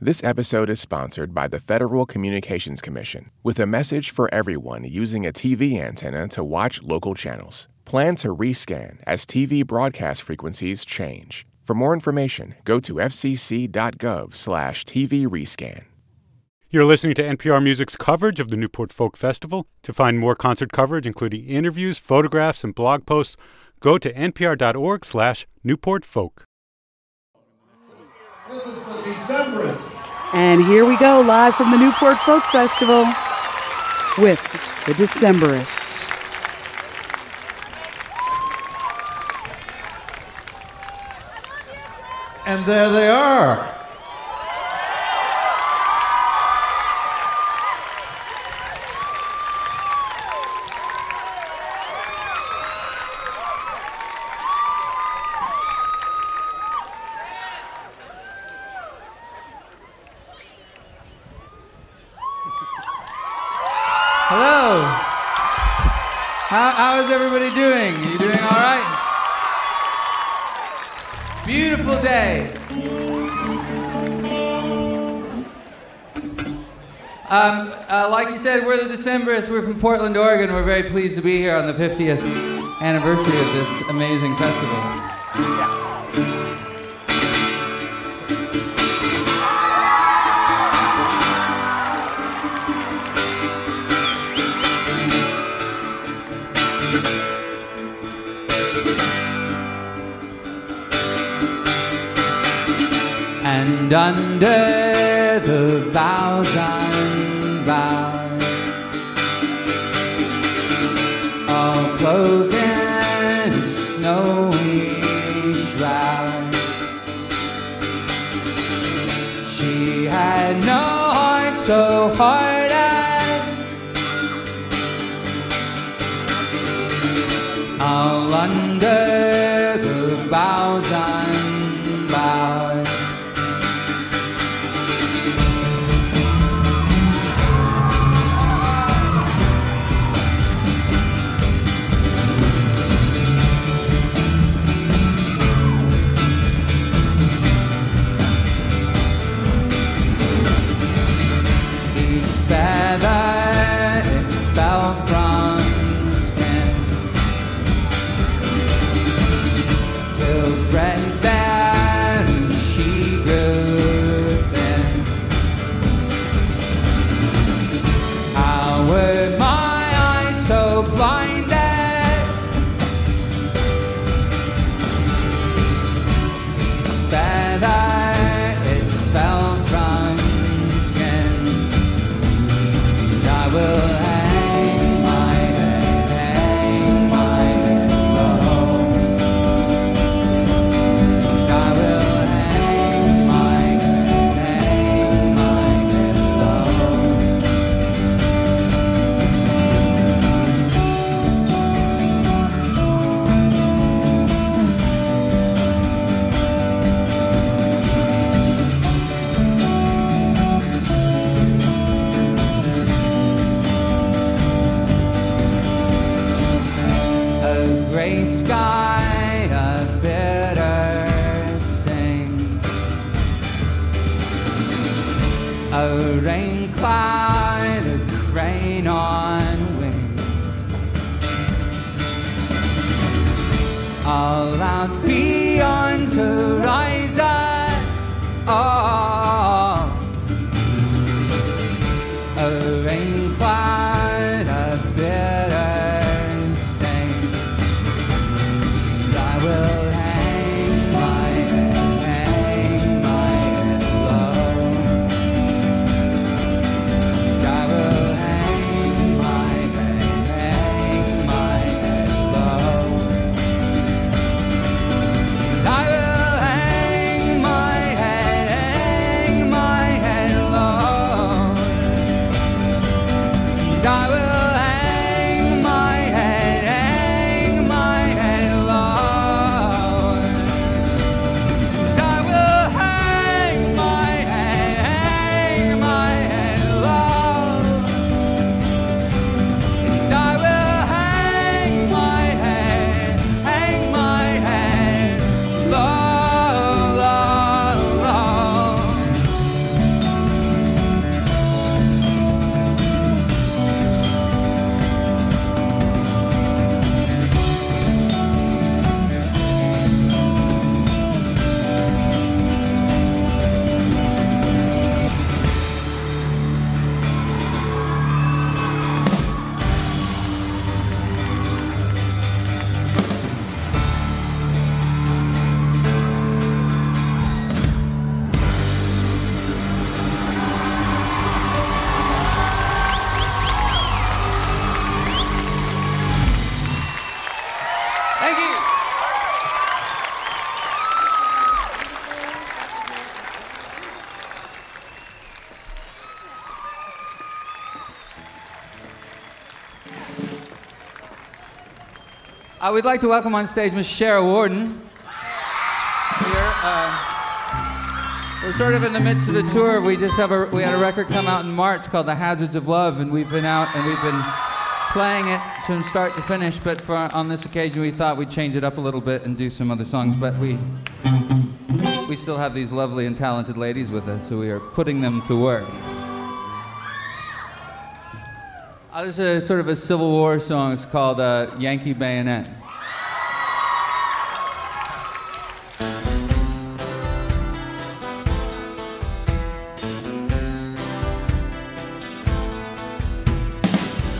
This episode is sponsored by the Federal Communications Commission with a message for everyone using a TV antenna to watch local channels. Plan to rescan as TV broadcast frequencies change. For more information, go to fcc.gov/tv rescan. You're listening to NPR Music's coverage of the Newport Folk Festival. To find more concert coverage, including interviews, photographs, and blog posts, go to npr.org slash newportfolk. This is the Decemberists. And here we go, live from the Newport Folk Festival with the Decemberists. And there they are. Beautiful day. Um, uh, like you said, we're the Decemberists. We're from Portland, Oregon. We're very pleased to be here on the 50th anniversary of this amazing festival. And under the boughs unbound, all clothed in snowy shroud, she had no heart so hard all under the boughs I would like to welcome on stage Miss Shara Worden. Here, uh, we're sort of in the midst of a tour. We just have a we had a record come out in March called The Hazards of Love, and we've been out and we've been playing it from start to finish. But for on this occasion, we thought we'd change it up a little bit and do some other songs. But we we still have these lovely and talented ladies with us, so we are putting them to work. Uh, this is a sort of a Civil War song. It's called uh, Yankee Bayonet.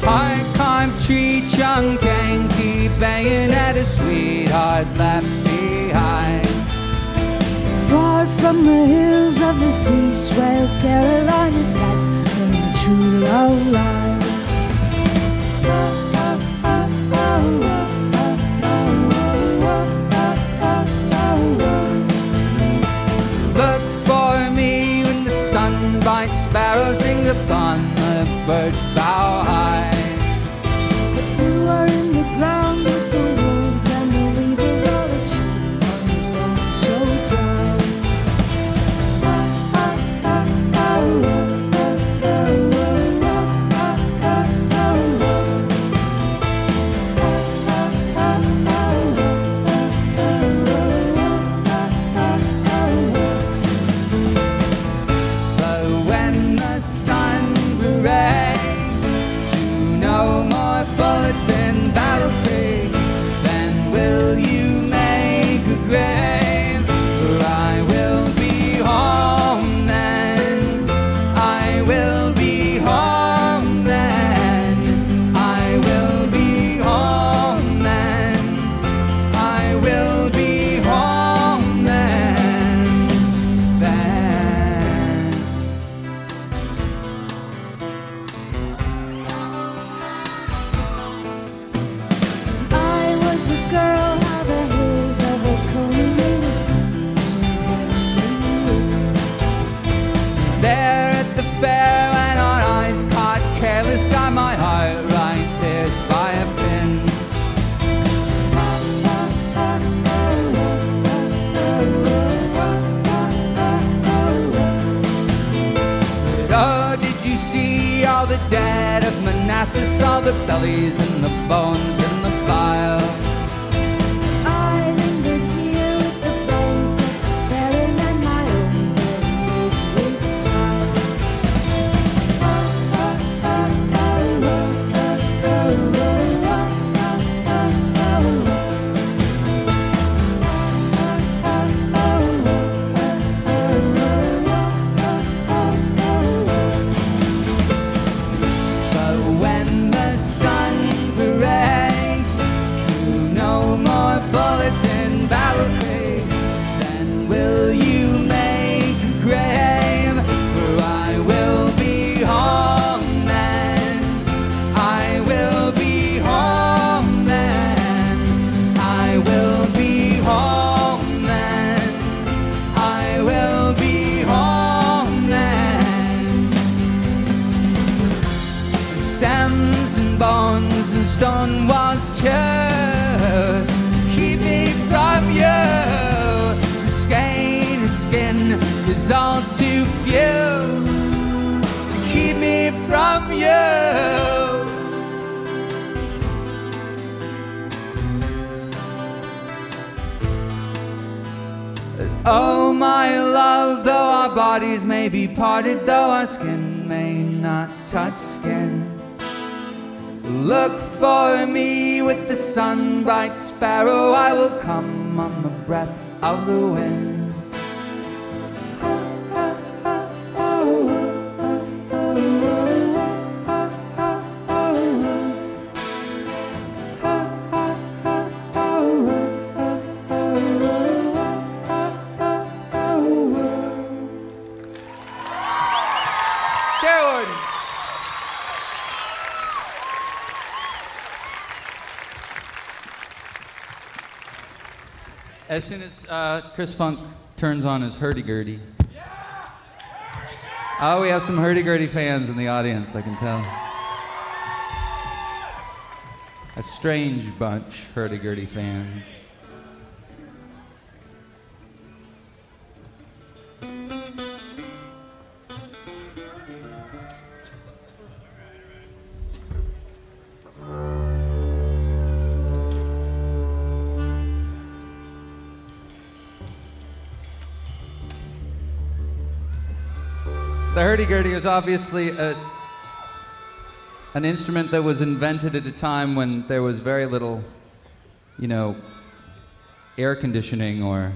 High climb tree trunk, Yankee bayonet, a sweetheart left behind. Far from the hills of the sea swelled Carolinas, that's when true love lies. Bird's bough All the bellies and the bones Oh, my love, though our bodies may be parted, though our skin may not touch skin. Look for me with the sun bright sparrow, I will come on the breath of the wind. As soon as uh, Chris Funk turns on his hurdy-gurdy. Oh, we have some hurdy-gurdy fans in the audience, I can tell. A strange bunch, hurdy-gurdy fans. The hurdy-gurdy is obviously a, an instrument that was invented at a time when there was very little, you know, air conditioning or,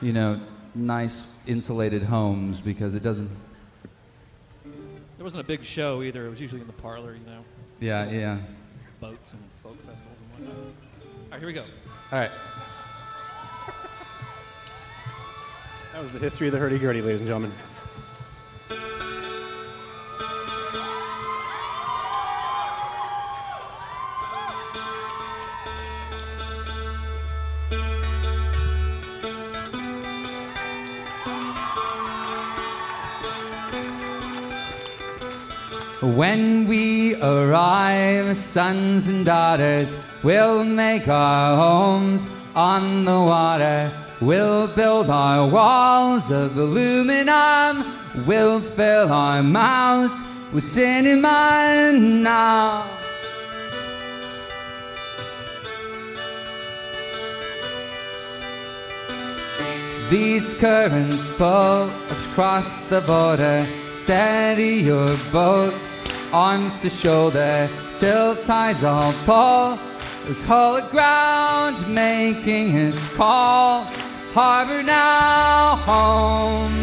you know, nice insulated homes because it doesn't. There wasn't a big show either. It was usually in the parlor, you know, Yeah, yeah. boats and folk festivals and whatnot. All right, here we go. All right. That was the history of the hurdy-gurdy, ladies and gentlemen. When we arrive, sons and daughters, we'll make our homes on the water. We'll build our walls of aluminum. We'll fill our mouths with cinnamon now. These currents pull us across the border. Steady your boats, arms to shoulder, till tides all pull. This hull ground making his call. Harbor now home.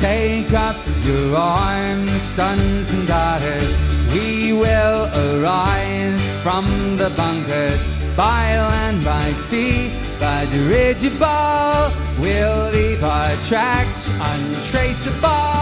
Take up your arms, sons and daughters. We will arise from the bunker by land, by sea, by the dirigible. We'll leave our tracks untraceable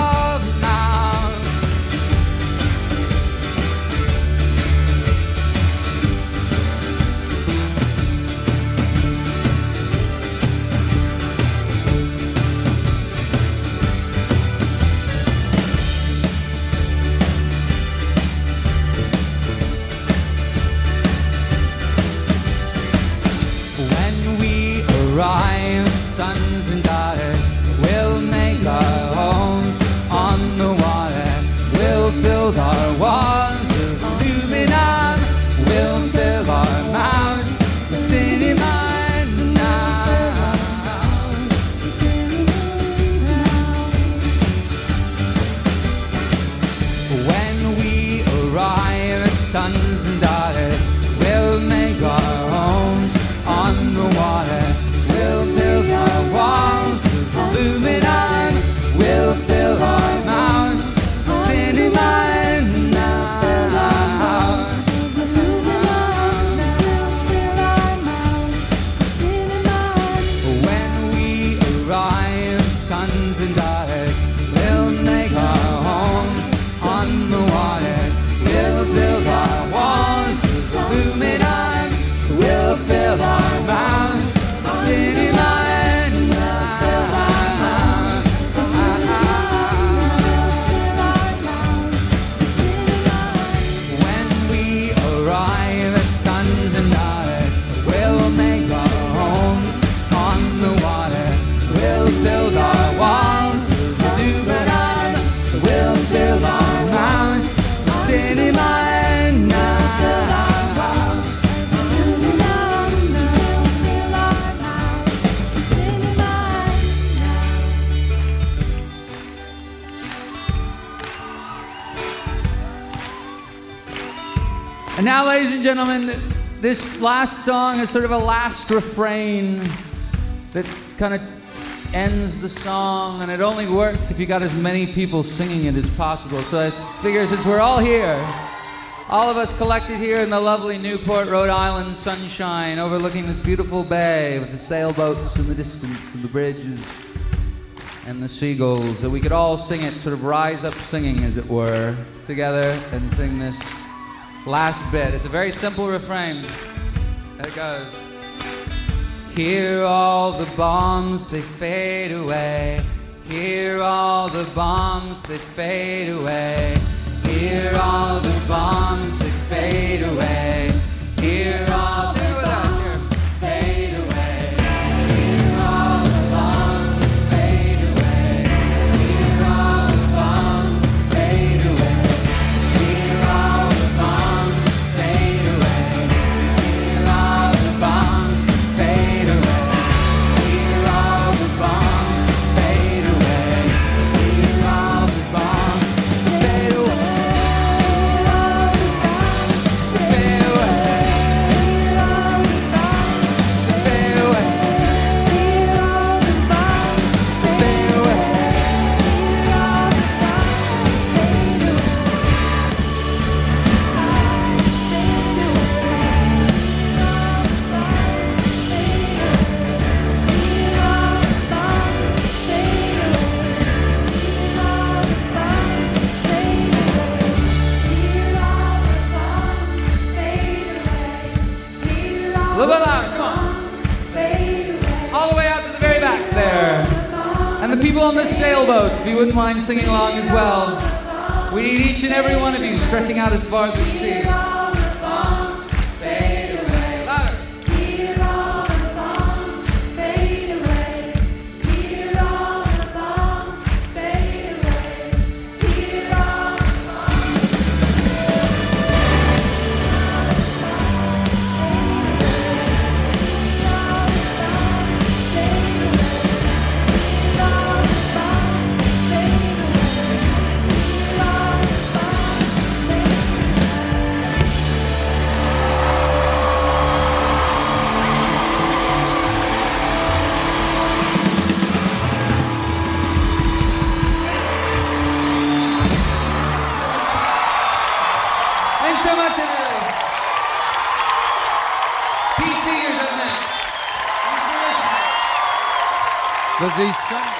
sons and daughters, we'll make our homes on the water. We'll build our walls with aluminum. We'll fill our mouths with cinnamon. When we arrive, sons and daughters, we'll make our homes on the water. And now, ladies and gentlemen, this last song is sort of a last refrain that kind of ends the song, and it only works if you got as many people singing it as possible. So I figure since we're all here, all of us collected here in the lovely Newport, Rhode Island sunshine, overlooking this beautiful bay with the sailboats in the distance and the bridges and the seagulls, that we could all sing it, sort of rise up singing, as it were, together and sing this last bit. It's a very simple refrain. It goes. Hear all the bombs, they fade away. Hear all the bombs they fade away. Hear all the bombs they fade away. Hear if you wouldn't mind singing along as well. We need each and every one of you stretching out as far as we can see. December.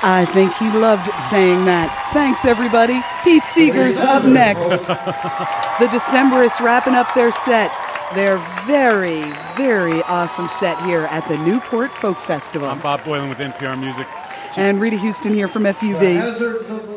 I think he loved saying that. Thanks, everybody. Pete Seeger's up next. The Decemberists wrapping up their set. Their very, very awesome set here at the Newport Folk Festival. I'm Bob Boilen with NPR Music. And Rita Houston here from The FUV. hazards of the